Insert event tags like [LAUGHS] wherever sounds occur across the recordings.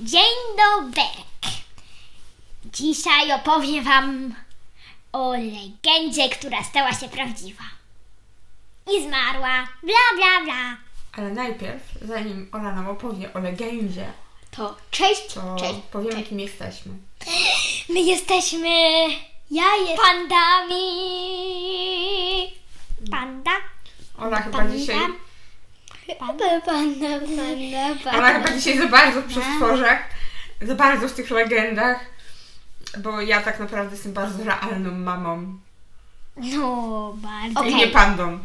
Dzień dobry. Dzisiaj opowiem Wam o legendzie, która stała się prawdziwa. I zmarła. Bla, bla, bla. Ale najpierw, zanim Ola nam opowie o legendzie, To cześć, to cześć. powiemy, cześć. kim jesteśmy. My jesteśmy. Ja jestem. Pandami. Panda. Ola chyba Panda. dzisiaj, Panda, panda, panda, Ola chyba dzisiaj za bardzo w przestworzach, za bardzo w tych legendach, bo ja tak naprawdę jestem bardzo realną mamą No, bardzo. i nie pandą.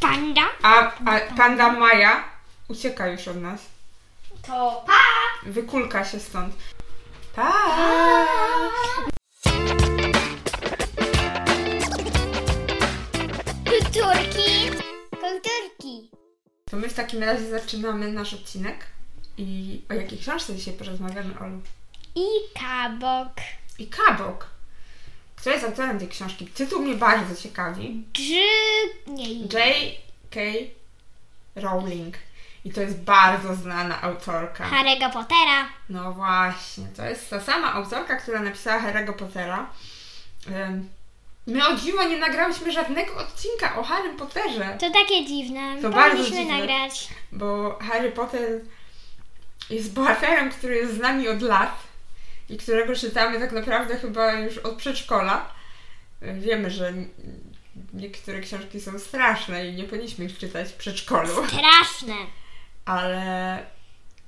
Panda. A, a panda Maja ucieka już od nas. To pa. Wykulka się stąd. Pa! Kulturki. To my w takim razie zaczynamy nasz odcinek. I o jakiej książce dzisiaj porozmawiamy, Olu? I kabok. I Kabok. Kto jest autorem tej książki? Tytuł mnie bardzo ciekawi. J.K. Rowling. I to jest bardzo znana autorka. Harry'ego Pottera. No właśnie, to jest ta sama autorka, która napisała Harry'ego Pottera. Ym, My o dziwo nie nagrałyśmy żadnego odcinka o Harrym Potterze, To takie dziwne. To bardzo Powinniśmy dziwne. nagrać. bo Harry Potter jest bohaterem, który jest z nami od lat i którego czytamy tak naprawdę chyba już od przedszkola. Wiemy, że niektóre książki są straszne i nie powinniśmy ich czytać w przedszkolu, Straszne. ale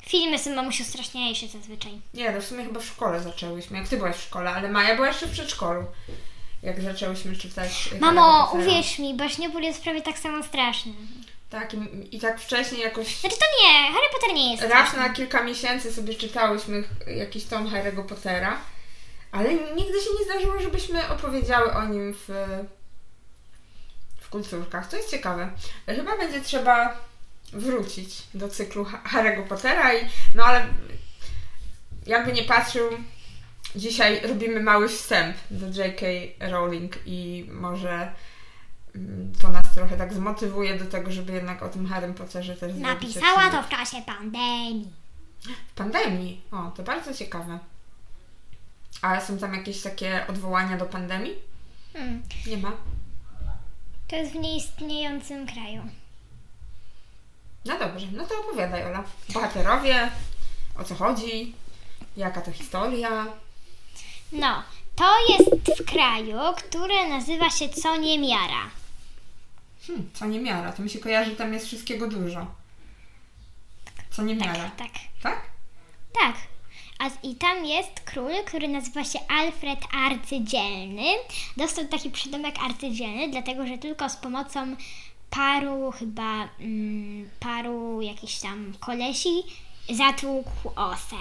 Filmy są mamusiu straszniejsze zazwyczaj. Nie, no w sumie chyba w szkole zaczęłyśmy. Jak ty byłaś w szkole, ale Maja była jeszcze w przedszkolu. Jak zaczęłyśmy czytać. e, Mamo, uwierz mi, Baśniopól jest prawie tak samo straszny. Tak, i, i tak wcześniej jakoś. Znaczy to nie, Harry Potter nie jest Raz straszny. na kilka miesięcy sobie czytałyśmy jakiś tom Harry'ego Pottera, ale nigdy się nie zdarzyło, żebyśmy opowiedziały o nim w, w kulturkach. To jest ciekawe. Chyba będzie trzeba wrócić do cyklu Ha- Harry'ego Pottera i no ale jakby nie patrzył, dzisiaj robimy mały wstęp do J.K. Rowling i może mm, to nas trochę tak zmotywuje do tego, żeby jednak o tym Harrym Potterze też zrobić Napisała to w czasie pandemii. W pandemii. O, to bardzo ciekawe. A są tam jakieś takie odwołania do pandemii? Hmm. Nie ma. To jest w nieistniejącym kraju. No dobrze, no to opowiadaj, Ola. Bohaterowie, o co chodzi, jaka to historia. No, to jest w kraju, który nazywa się Co Niemiara. Hmm, co nie miara, to mi się kojarzy, tam jest wszystkiego dużo. Co nie miara, Tak, tak. tak? Tak. A z- i tam jest król, który nazywa się Alfred Arcydzielny. Dostał taki przydomek arcydzielny, dlatego że tylko z pomocą paru chyba mm, paru jakichś tam kolesi zatłukł osę.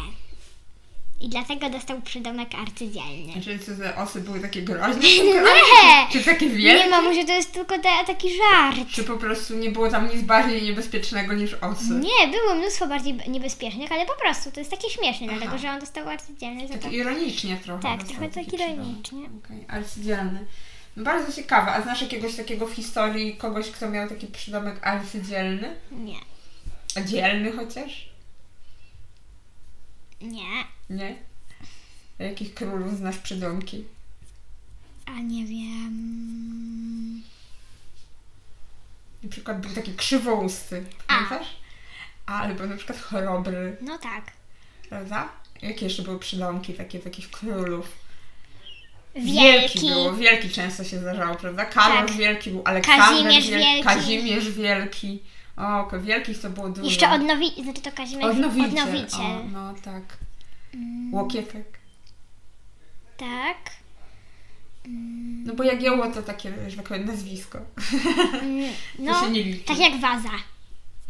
I dlatego dostał przydomek arcydzielny. Znaczy, co te osy były takie groźne? [LAUGHS] Nie! Czy takie wielkie? Nie mam, że to jest tylko te, taki żart. Czy po prostu nie było tam nic bardziej niebezpiecznego niż osy? Nie, było mnóstwo bardziej be- niebezpiecznych, ale po prostu to jest takie śmieszne, Aha. dlatego że on dostał arcydzielny za Tak to. ironicznie trochę. Tak, trochę tak ironicznie. Okej, arcydzielny. No bardzo ciekawe. A znasz jakiegoś takiego w historii kogoś, kto miał taki przydomek arcydzielny? Nie, A dzielny chociaż? Nie, Nie? A jakich królów znasz przydomki? a nie wiem. Na przykład był taki krzywousty, A. pamiętasz? Albo na przykład chorobry, No tak. prawda? Jakie jeszcze były przydomki takie takich królów? Wielki. było, wielki często się zdarzało, prawda? Karol Tak. Wielki był, Aleksander Kazimierz Wielki. Kazimierz Wielki. O, wielkich to było dużo. Jeszcze odnowi... Znaczy to Kazimierz Odnowiciel. Odnowiciel. O, no tak. Łokietek. Tak. No bo Jagiełło to takie, że tak powiem, nazwisko. Mm, [LAUGHS] To No, się nie liczy. tak jak waza.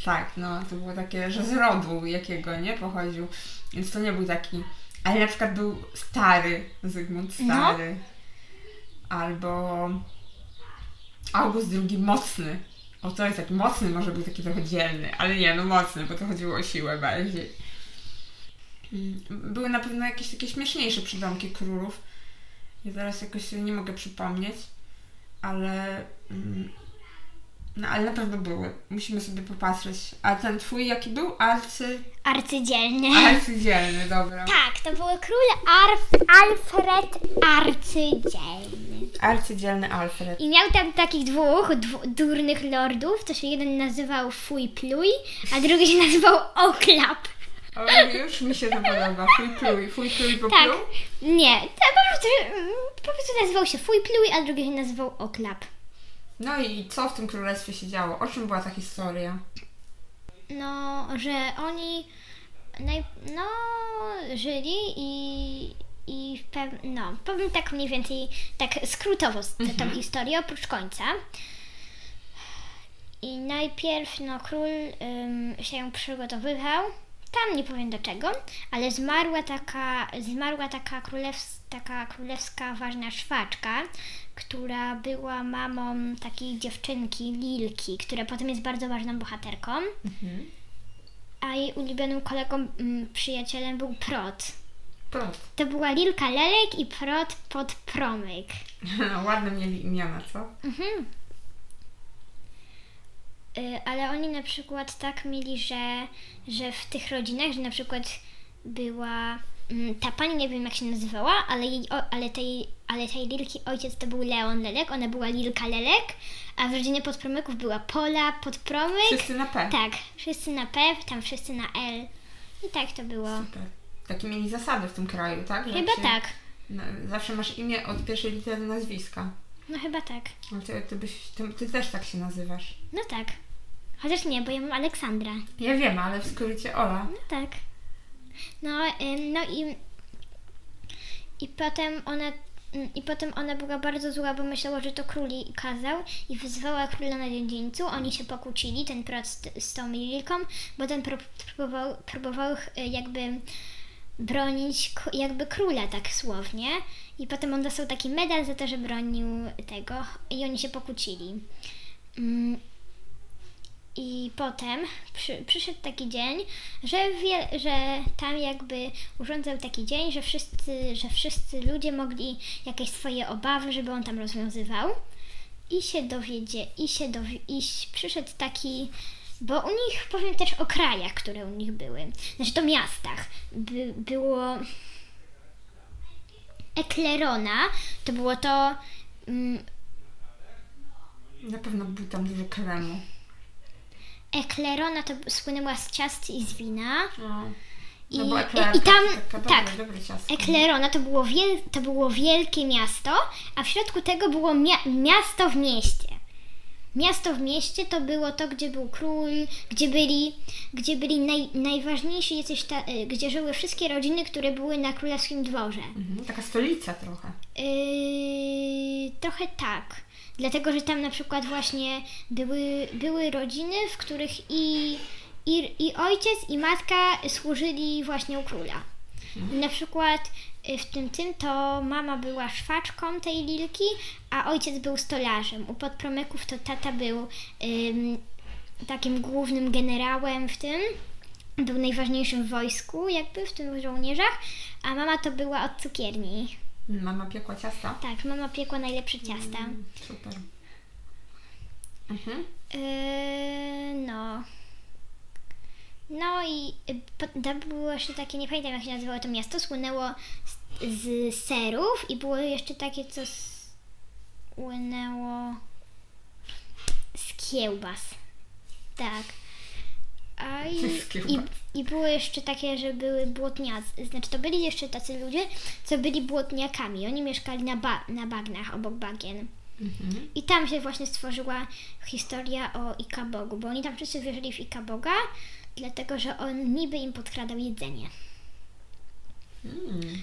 Tak, no to było takie, że z rodu jakiego, nie, pochodził. Więc to nie był taki... Ale na przykład był stary, Zygmunt No. Stary. Albo August II Mocny. O, to jest taki mocny, może był taki trochę dzielny, ale nie, no mocny, bo to chodziło o siłę bardziej. Były na pewno jakieś takie śmieszniejsze przydomki królów. Ja teraz jakoś nie mogę przypomnieć, ale mm, No ale na pewno były. Musimy sobie popatrzeć. A ten twój jaki był? Arcy... Arcydzielny. Arcydzielny, dobra. Tak, to był król Arf, Alfred Arcydzielny. Arcydzielny Alfred. I miał tam takich dwóch dwu, durnych lordów, to się jeden nazywał Fuj Pluj, a drugi się nazywał Oklap. O, już mi się to podoba. Fuj pluj, fuj pluj po Tak. Nie, to po prostu, po prostu nazywał się Fuj Pluj, a drugi się nazywał Oklap. No i co w tym królestwie się działo? O czym była ta historia? No, że oni naj, no, żyli i, i w pew, no, powiem tak mniej więcej, tak skrótowo z- tę tą historię, oprócz końca. I najpierw, no, król ym, się przygotowywał, tam nie powiem do czego, ale zmarła taka, zmarła taka, królews, taka królewska ważna szwaczka, która była mamą takiej dziewczynki, Lilki, która potem jest bardzo ważną bohaterką. A jej ulubionym kolegą, mm, przyjacielem był Prot. Prot. To była Lilka Lelek i Prot Podpromyk. [LAUGHS] Ładne mieli imiona, co? Y, ale oni na przykład tak mieli, że, że w tych rodzinach, że na przykład była ta pani, nie wiem jak się nazywała, ale, jej, o, ale, tej, ale tej Lilki ojciec to był Leon Lelek, ona była Lilka Lelek, a w rodzinie Podpromyków była Pola Podpromyk. Wszyscy na P. Tak, wszyscy na P, tam wszyscy na L. I tak to było. Super. Takie mieli zasady w tym kraju, tak? Że Chyba się- tak. No, zawsze masz imię od pierwszej litery nazwiska. No chyba tak. Ale ty, ty, byś, ty, ty też tak się nazywasz. No tak. Chociaż nie, bo ja mam Aleksandra. Ja wiem, ale w skrócie Ola. No tak. No, no i, i potem ona ym, i potem ona była bardzo zła, bo myślała, że to król jej kazał i wyzwała króla na dziedzińcu. Oni się pokłócili, ten prot z, tą Lilką, bo ten pró- próbował, próbował y, jakby bronić jakby króla tak słownie i potem on dostał taki medal za to, że bronił tego i oni się pokłócili. Mm, I potem przy, przyszedł taki dzień, że, wie, że tam jakby urządzał taki dzień, że wszyscy, że wszyscy ludzie mogli jakieś swoje obawy, żeby on tam rozwiązywał. I się dowiedzie, i się dowie, i przyszedł taki, bo u nich powiem też o krajach, które u nich były. Znaczy to miastach. By, było Eklerona, to było to mm, Na pewno był tam dużo kremu. Eklerona to słynęła z ciast i z wina. No, no i, i tam, tak, dobre ciasto. Eklerona to było, wiel, to było wielkie miasto, a w środku tego było mia- miasto w mieście. Miasto w mieście to było to, gdzie był król, gdzie byli, gdzie byli naj, najważniejsi jacyś, ta, y, gdzie żyły wszystkie rodziny, które były na królewskim dworze. Mhm, taka stolica trochę. Yy, trochę tak. Dlatego, że tam na przykład właśnie były, były rodziny, w których i, i, i ojciec, i matka służyli właśnie u króla. I na przykład y, w tym tym to mama była szwaczką tej Lilki, a ojciec był stolarzem. U podpromyków to tata był ym, takim głównym generałem w tym. Był najważniejszym w wojsku, jakby w tym żołnierzach, a mama to była od cukierni. Mama piekła ciasta. Tak, mama piekła najlepsze ciasta. Super. Mhm. Yy, no. No i to było jeszcze takie, nie pamiętam jak się nazywało to miasto, słynęło z, z serów i było jeszcze takie, co słynęło z kiełbas. Tak. A i, i, było jeszcze takie, że były błotniacy, znaczy to byli jeszcze tacy ludzie, co byli błotniakami. Oni mieszkali na, ba- na bagnach obok bagien. Mhm. I tam się właśnie stworzyła historia o Ikabogu, bo oni tam wszyscy wierzyli w Ikaboga, dlatego że on niby im podkradał jedzenie. Mm.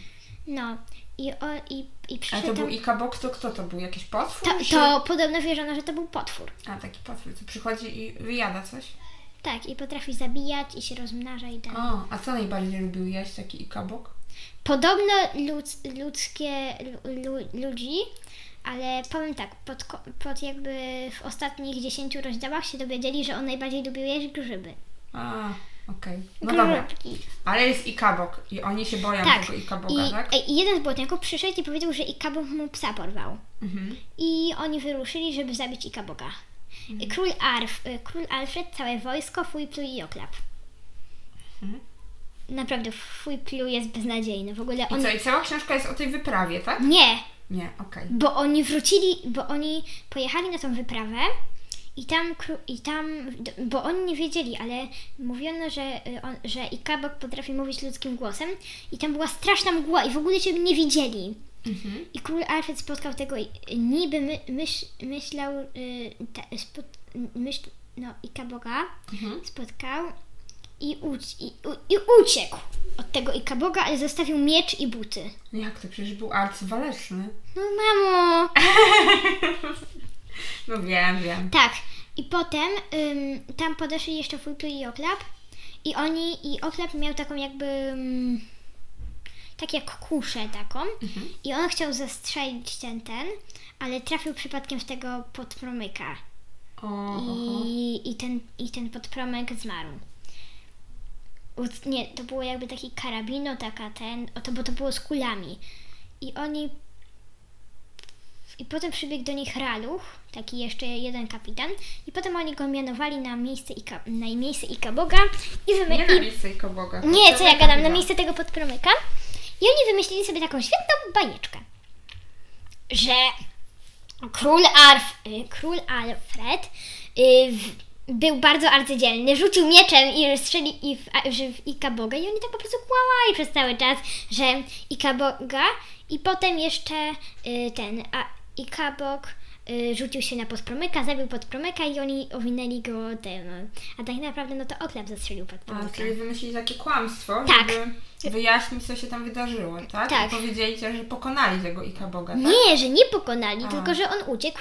No i, o, i, i przyszedł to tam... był Ikabok, to kto to był? Jakiś potwór? To, czy- to podobno wierzono, że to był potwór. A, taki potwór, co przychodzi i wyjada coś? Tak, i potrafi zabijać i się rozmnaża i tak. O, a co najbardziej lubił jeść taki Ikabok? Podobno ludz, ludzkie lu, lu, ludzi, ale powiem tak, pod, pod jakby w ostatnich 10 rozdziałach się dowiedzieli, że on najbardziej lubił jeść grzyby. A, okej. No dobra. Ale jest Ikabok i oni się boją Tak. tego Ikaboga, I, tak? I jeden z błotniaków przyszedł i powiedział, że Ikabok mu psa porwał. Mhm. I oni wyruszyli, żeby zabić Ikaboga. Król, Arf, y, król Alfred, całe wojsko, fuj, pluj i oklap. Mhm. Naprawdę, fuj, pluj jest beznadziejny. W ogóle I on... co, i cała książka jest o tej wyprawie, tak? Nie, Nie, okej. bo oni wrócili, bo oni pojechali na tą wyprawę i tam, i tam bo oni nie wiedzieli, ale mówiono, że, y, on, że Ikabok potrafi mówić ludzkim głosem i tam była straszna mgła i w ogóle się nie widzieli. Mhm. I król Alfred spotkał tego, i- niby my, myśl, myślał, y, ta, spot, myśl, no Ikaboga Mhm. spotkał i, uci- i, u, i uciekł od tego Ikaboga, ale zostawił miecz i buty. Jak to? Przecież był arcywaleczny. No mamo! [LAUGHS] No wiem, wiem. Tak. I potem ym, tam podeszli jeszcze Fultu i Oklap i oni, i Oklap miał taką jakby ym, tak jak kuszę taką Mhm. i on chciał zastrzelić ten, ten, ale trafił przypadkiem w tego podpromyka O, i, i, ten, i ten podpromek zmarł. Uc- Nie, to było jakby taki karabino, taka ten, o to, bo to było z kulami. I oni. I potem przybiegł do nich Raluch, taki jeszcze jeden kapitan, i potem oni go mianowali na miejsce Ika, na miejsce Ikaboga i Nie na wymyślili. miejsce Ikoboga. Nie, co ja gadam, na miejsce tego podpromyka. I oni wymyślili sobie taką świetną bajeczkę, że król, Arf, y, król Alfred y, był bardzo arcydzielny, rzucił mieczem i strzeli i w, w Ikaboga i oni tak po prostu kłamali przez cały czas, że Ikaboga i potem jeszcze y, ten, a Ikabog rzucił się na podpromyka, zabił podpromyka i oni owinęli go no. a tak naprawdę no to Oklap zastrzelił A, podpromyka. czyli wymyślili takie kłamstwo, Tak. żeby wyjaśnić, co się tam wydarzyło, tak? Tak. I powiedzieli że pokonali tego Ikaboga, tak? Nie, że nie pokonali, A. tylko że on uciekł.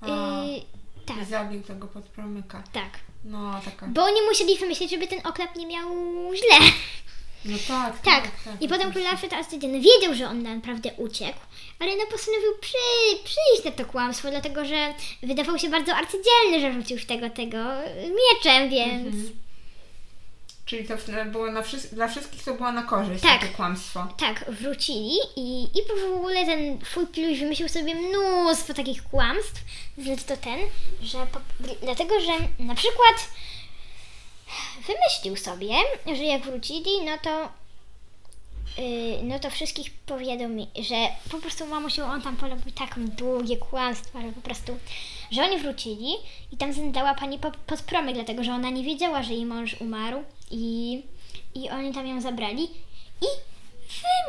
A. Y, I tak, zabił tego podpromyka. tak. No, taka... Bo oni musieli wymyślić, żeby ten oklep nie miał źle. No tak, Tak. tak. tak I potem tak. król Alfred Arcydzielny wiedział, że on naprawdę uciekł, ale no postanowił przy, przyjść na to kłamstwo, dlatego że wydawał się bardzo arcydzielny, że rzucił w tego, tego mieczem, więc... Mhm. Czyli to było na wszy- dla wszystkich to było na korzyść, Tak. takie kłamstwo. Tak, wrócili i, i w ogóle ten twój piluś wymyślił sobie mnóstwo takich kłamstw, więc to ten, że po, dlatego, że na przykład wymyślił sobie, że jak wrócili, no to yy, no to wszystkich powiadomi, że po prostu mamusiu on tam porobił tak długie kłamstwa, że po prostu, że oni wrócili i tam zadała pani po, podpromyk, dlatego, że ona nie wiedziała, że jej mąż umarł i, i oni tam ją zabrali i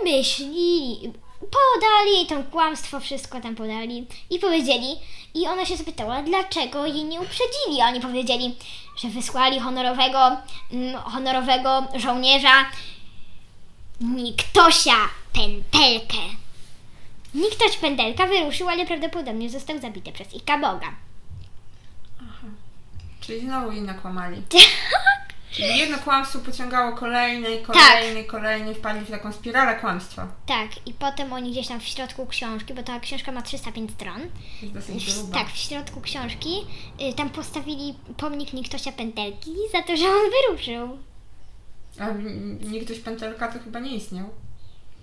wymyślili, podali to kłamstwo, wszystko tam podali i powiedzieli, i ona się zapytała, dlaczego jej nie uprzedzili, oni powiedzieli, że wysłali honorowego, mm, honorowego żołnierza Niktosia Pętelkę. Niktoś Pętelka wyruszył, ale prawdopodobnie został zabity przez Ikaboga. Czyli znowu jej nakłamali. [LAUGHS] Tak. Czyli jedno kłamstwo pociągało kolejne i Tak. kolejne i kolejne i wpadli w taką spiralę kłamstwa. Tak, i potem oni gdzieś tam w środku książki, bo ta książka ma 305 stron. Jest dosyć W, tak, w środku książki y, tam postawili pomnik Niktosia Pętelki za to, że on wyruszył. A Niktoś Pętelka to chyba nie istniał.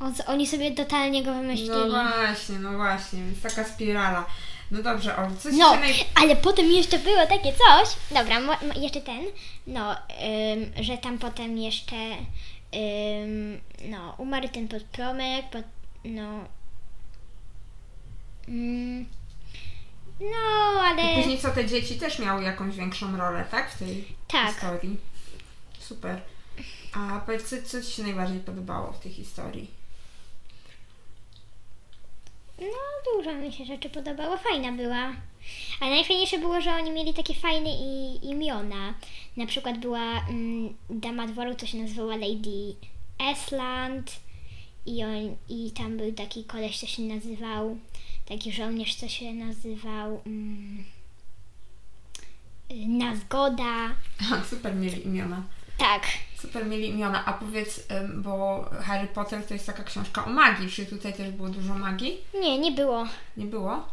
On, oni sobie totalnie go wymyślili. No właśnie, no właśnie, więc taka spirala. No dobrze, o, coś No, naj... ale potem jeszcze było takie coś. Dobra, mo, mo, jeszcze ten. No, ym, że tam potem jeszcze. Ym, no, umarł ten podpromek, pod, no. Ym, no, ale. Później co, te dzieci też miały jakąś większą rolę, tak? W tej Tak. historii. Super. A powiedz, co, co Ci się najbardziej podobało w tej historii? No, dużo mi się rzeczy podobało. Fajna była. A najfajniejsze było, że oni mieli takie fajne i, imiona. Na przykład była mm, dama dworu, to się nazywała Lady Esland. I, on, I tam był taki koleś, co się nazywał, taki żołnierz, co się nazywał mm, y, Nazgoda. Aha, super mieli imiona. Tak, Super mieli imiona. A powiedz, bo Harry Potter to jest taka książka o magii. Czy tutaj też było dużo magii? nie, nie było. Nie było?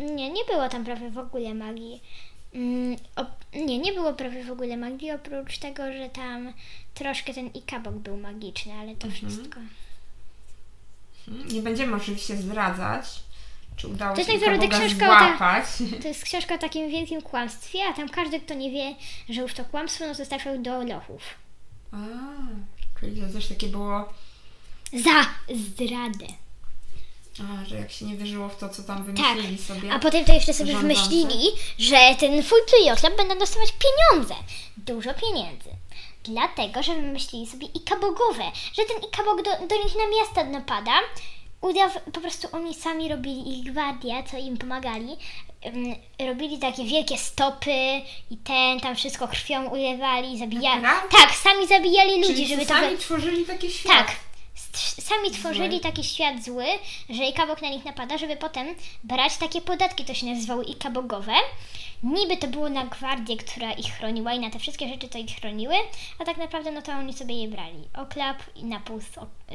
Nie, nie było tam prawie w ogóle magii. Mm, nie, nie było prawie w ogóle magii, oprócz tego, że tam troszkę ten ikabok był magiczny, ale to wszystko. Mhm. Nie będziemy oczywiście zdradzać, czy udało To jest się tak naprawdę Boga książka o ta- złapać. To jest książka o takim wielkim kłamstwie, a tam każdy, kto nie wie, że już to kłamstwo, no to trafiał do lochów. A, czyli to też takie było, Za zdradę. a, że jak się nie wierzyło w to, co tam wymyślili sobie. Tak. A potem to jeszcze sobie Rządzący. wymyślili, że ten fuj Jotlab będą dostawać pieniądze. Dużo pieniędzy. Dlatego, że wymyślili sobie ikabogowe, że ten ikabog do, do nich na miasto napada. Udaw, po prostu oni sami robili ich gwardia, co im pomagali. Robili takie wielkie stopy i ten, tam wszystko krwią ulewali, zabijali. Naprawdę? Tak, sami zabijali ludzi, Czyli żeby to... sami tworzyli taki świat. tak. Sami tworzyli Zły. taki świat zły, że ikabok na nich napada, żeby potem brać takie podatki, to się nazywały ikabogowe. Niby to było na gwardię, która ich chroniła i na te wszystkie rzeczy, co ich chroniły, a tak naprawdę no to oni sobie je brali. Oklap i napój z,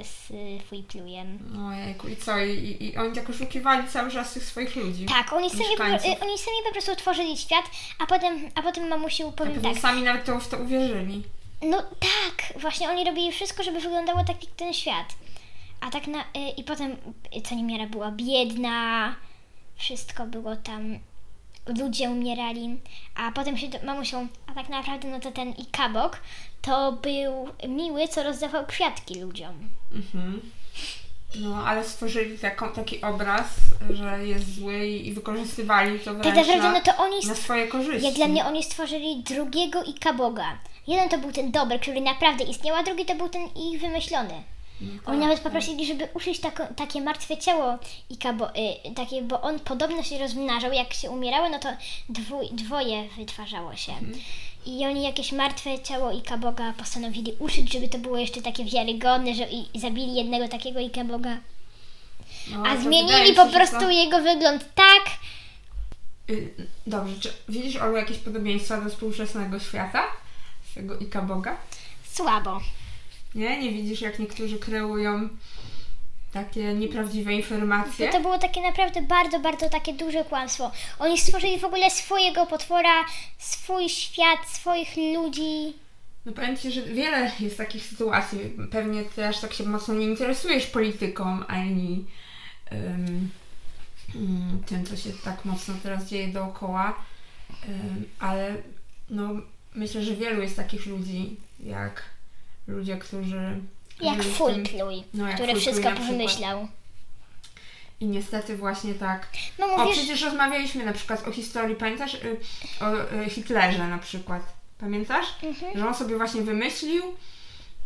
z fujplujem. Ojejku, i co? I, i, I oni tak oszukiwali cały czas tych swoich ludzi. Tak, oni sami, po, oni sami po prostu tworzyli świat, a potem, a potem mamusi powiem tak. sami nawet to, w to uwierzyli. No tak, właśnie oni robili wszystko, żeby wyglądało tak jak ten świat. A tak na. Y, I potem y, co niemiara była biedna, wszystko było tam. Ludzie umierali, a potem się mamusią, a tak naprawdę no to ten Ikabok to był miły, co rozdawał kwiatki ludziom. Mhm. No, ale stworzyli taką, taki obraz, że jest zły i, i wykorzystywali to Tak wręcz naprawdę na, no to oni na swoje korzyści. Jak dla mnie oni stworzyli drugiego Ikaboga. Jeden to był ten dobry, który naprawdę istniał, a drugi to był ten ich wymyślony. No Oni tak, nawet tak. poprosili, żeby uszyć tako, takie martwe ciało Ikabo, y, takie, bo on podobno się rozmnażał, jak się umierało, no to dwój, dwoje wytwarzało się. Mhm. I oni jakieś martwe ciało Ikaboga postanowili uszyć, żeby to było jeszcze takie wiarygodne, że i, zabili jednego takiego Ikaboga. No, A zmienili mi po prostu To... jego wygląd tak, Y, Dobrze, czy widzisz, Olu, jakieś podobieństwa do współczesnego świata? Tego Ika Boga? słabo. Nie? Nie widzisz, jak niektórzy kreują takie nieprawdziwe informacje? To było takie naprawdę bardzo, bardzo takie duże kłamstwo. Oni stworzyli w ogóle swojego potwora, swój świat, swoich ludzi. No powiem Ci, że wiele jest takich sytuacji. Pewnie Ty aż tak się mocno nie interesujesz polityką, ani ym, tym, co się tak mocno teraz dzieje dookoła. Ym, ale no, myślę, że wielu jest takich ludzi, jak ludzie, którzy... Jak pluj, no, który wszystko wymyślał. I niestety właśnie tak. No O, mówisz, przecież rozmawialiśmy na przykład o historii, pamiętasz? Y, O y, Hitlerze na przykład. Pamiętasz? Mhm. Że on sobie właśnie wymyślił,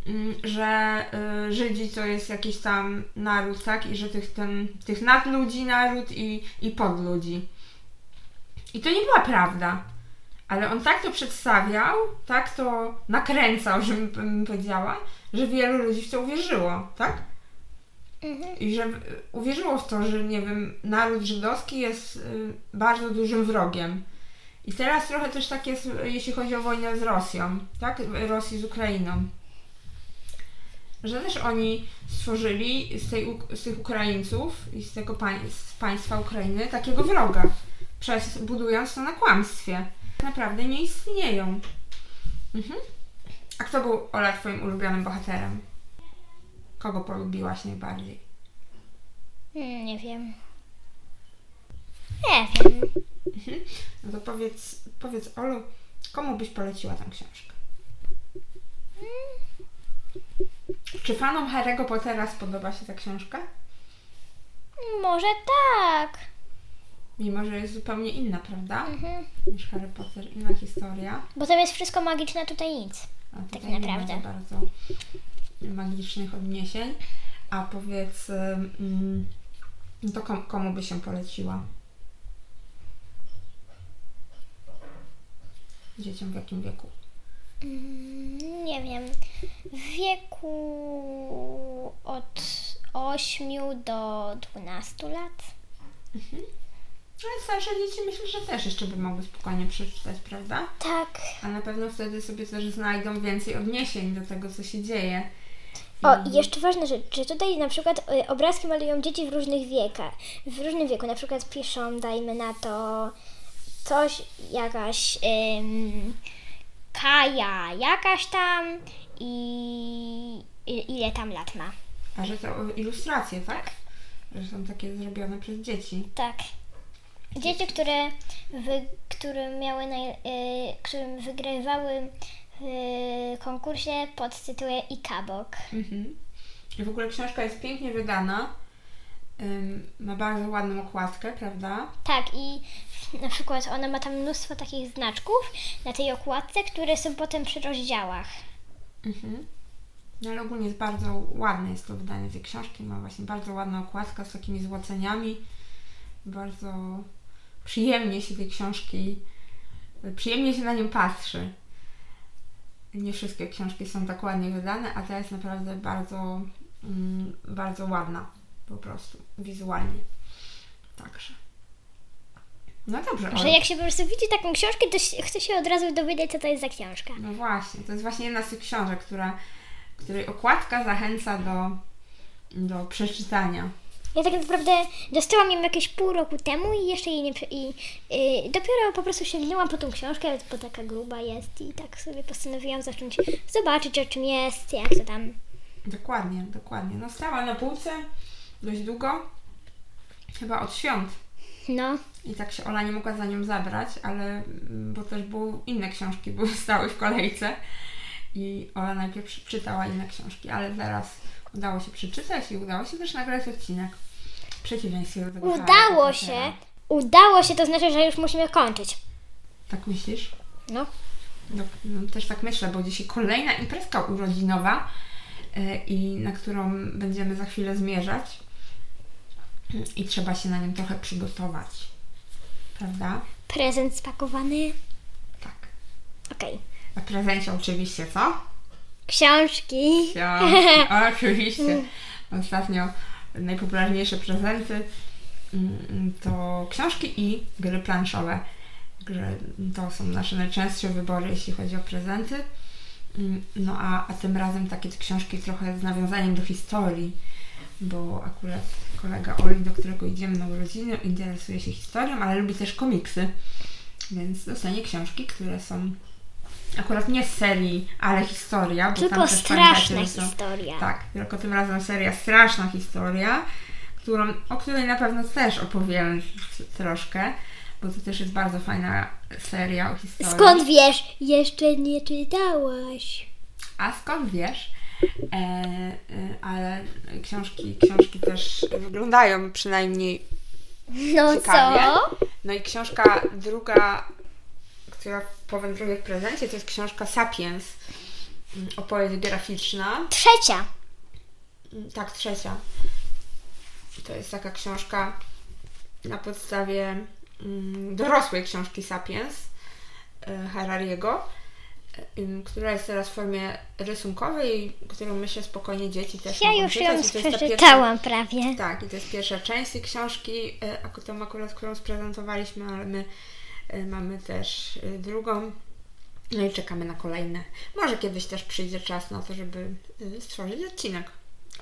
mm, że y, Żydzi to jest jakiś tam naród, tak? I że tych, ten, tych nadludzi naród i, i podludzi. I to nie była prawda. Ale on tak to przedstawiał, tak to nakręcał, żebym bym powiedziała, że wielu ludzi w to uwierzyło, tak? Mhm. I że uwierzyło w to, że nie wiem, naród żydowski jest y, bardzo dużym wrogiem. I teraz trochę też tak jest, jeśli chodzi o wojnę z Rosją, tak? Rosji z Ukrainą. Że też oni stworzyli z, tej, z tych Ukraińców i z tego pań, z państwa Ukrainy takiego wroga, przez, budując to na kłamstwie. Naprawdę nie istnieją. Mhm. A kto był, Ola, twoim ulubionym bohaterem? Kogo polubiłaś najbardziej? Mm, nie wiem. Nie wiem. No to powiedz, powiedz Olu, komu byś poleciła tę książkę? Czy fanom Harry'ego Pottera spodoba się ta książka? Może tak. Mimo, że jest zupełnie inna, prawda? Mhm. Niż Harry Potter, inna historia. Bo tam jest wszystko magiczne, tutaj nic. A Tak tutaj nie naprawdę. ma za bardzo magicznych odniesień. A powiedz, mm, to kom, komu by się poleciła? Dzieciom w jakim wieku? Mm, Nie wiem. W wieku od 8 do 12 lat. Ale starsze dzieci myślę, że też jeszcze by mogły spokojnie przeczytać, prawda? Tak. A na pewno wtedy sobie też znajdą więcej odniesień do tego, co się dzieje. O, i jeszcze ważna rzecz, że tutaj na przykład y, obrazki malują dzieci w różnych wiekach. W różnym wieku, na przykład piszą, dajmy na to coś, jakaś ym, Kaja, jakaś tam i, i ile tam lat ma. A że to ilustracje, tak? że są takie zrobione przez dzieci. Tak. Dzieci, które, wy, które miały naj, y, którym wygrywały w konkursie pod tytułem Ikabok. Mhm. I w ogóle książka jest pięknie wydana. Ym, ma bardzo ładną okładkę, prawda? Tak, i na przykład ona ma tam mnóstwo takich znaczków na tej okładce, które są potem przy rozdziałach. Mhm. No ale ogólnie jest bardzo ładne jest to wydanie tej książki. Ma właśnie bardzo ładną okładkę z takimi złoceniami. Bardzo przyjemnie się tej książki, przyjemnie się na nią patrzy. Nie wszystkie książki są tak ładnie wydane, a ta jest naprawdę bardzo, mm, bardzo ładna po prostu, wizualnie. Także. No dobrze. Że jak się po prostu widzi taką książkę, to chce się od razu dowiedzieć, co to jest za książka. No właśnie, to jest właśnie jedna z tych książek, która, której okładka zachęca do, do przeczytania. Ja tak naprawdę dostałam ją jakieś pół roku temu i jeszcze jej nie... I, y, dopiero po prostu sięgnęłam po tą książkę, bo taka gruba jest i tak sobie postanowiłam zacząć zobaczyć, o czym jest, jak to tam. Dokładnie, dokładnie. No stała na półce dość długo, chyba od świąt. No, I tak się Ola nie mogła za nią zabrać, ale mm, bo też były inne książki, [LAUGHS] były stały w kolejce i Ola najpierw przeczytała inne książki, ale teraz udało się przeczytać i udało się też nagrać odcinek. W przeciwieństwie do tego udało się. Udało się, to znaczy, że już musimy kończyć. Tak myślisz? No. No, no, też tak myślę, bo dzisiaj kolejna imprezka urodzinowa e, i na którą będziemy za chwilę zmierzać i trzeba się na nią trochę przygotować. Prawda? Prezent spakowany. Tak. Okej. A prezencie oczywiście co? Książki. Książki, [LAUGHS] oczywiście. Ostatnio najpopularniejsze prezenty mm, to książki i gry planszowe. Także to są nasze najczęstsze wybory, jeśli chodzi o prezenty. Mm, No a, a tym razem takie książki trochę z nawiązaniem do historii, bo akurat kolega Oli, do którego idziemy na urodziny, interesuje się historią, ale lubi też komiksy. Więc dostanie książki, które są akurat nie z serii, ale historia. Bo Tylko tam też straszna pamiętacie, są- historia. tak, tylko tym razem seria Straszna Historia, którą, o której na pewno też opowiem troszkę, bo to też jest bardzo fajna seria o historii. Skąd wiesz? Jeszcze nie czytałaś. A skąd wiesz? E, e, ale książki, książki też wyglądają przynajmniej No Ciekawie. co? No i książka druga, która powędruje w prezencie, to jest książka Sapiens, mm, opowieść graficzna. Trzecia. Mm, Tak, trzecia. To jest taka książka na podstawie mm, dorosłej książki Sapiens e, Harariego, e, która jest teraz w formie rysunkowej, którą myślę spokojnie dzieci też Ja już ją przeczytałam prawie. tak, i to jest pierwsza część tej książki, e, tą akurat, którą sprezentowaliśmy, ale my mamy też e, drugą. No i czekamy na kolejne. Może kiedyś też przyjdzie czas na to, żeby e, stworzyć odcinek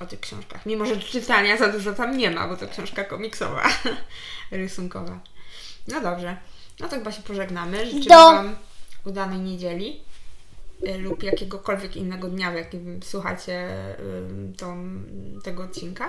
o tych książkach. Mimo, że czytania za dużo tam nie ma, bo to książka komiksowa, [LAUGHS] rysunkowa. No dobrze. No to chyba się pożegnamy. Życzymy Do- Wam udanej niedzieli e, lub jakiegokolwiek innego dnia, w jakim słuchacie e, tą, tego odcinka.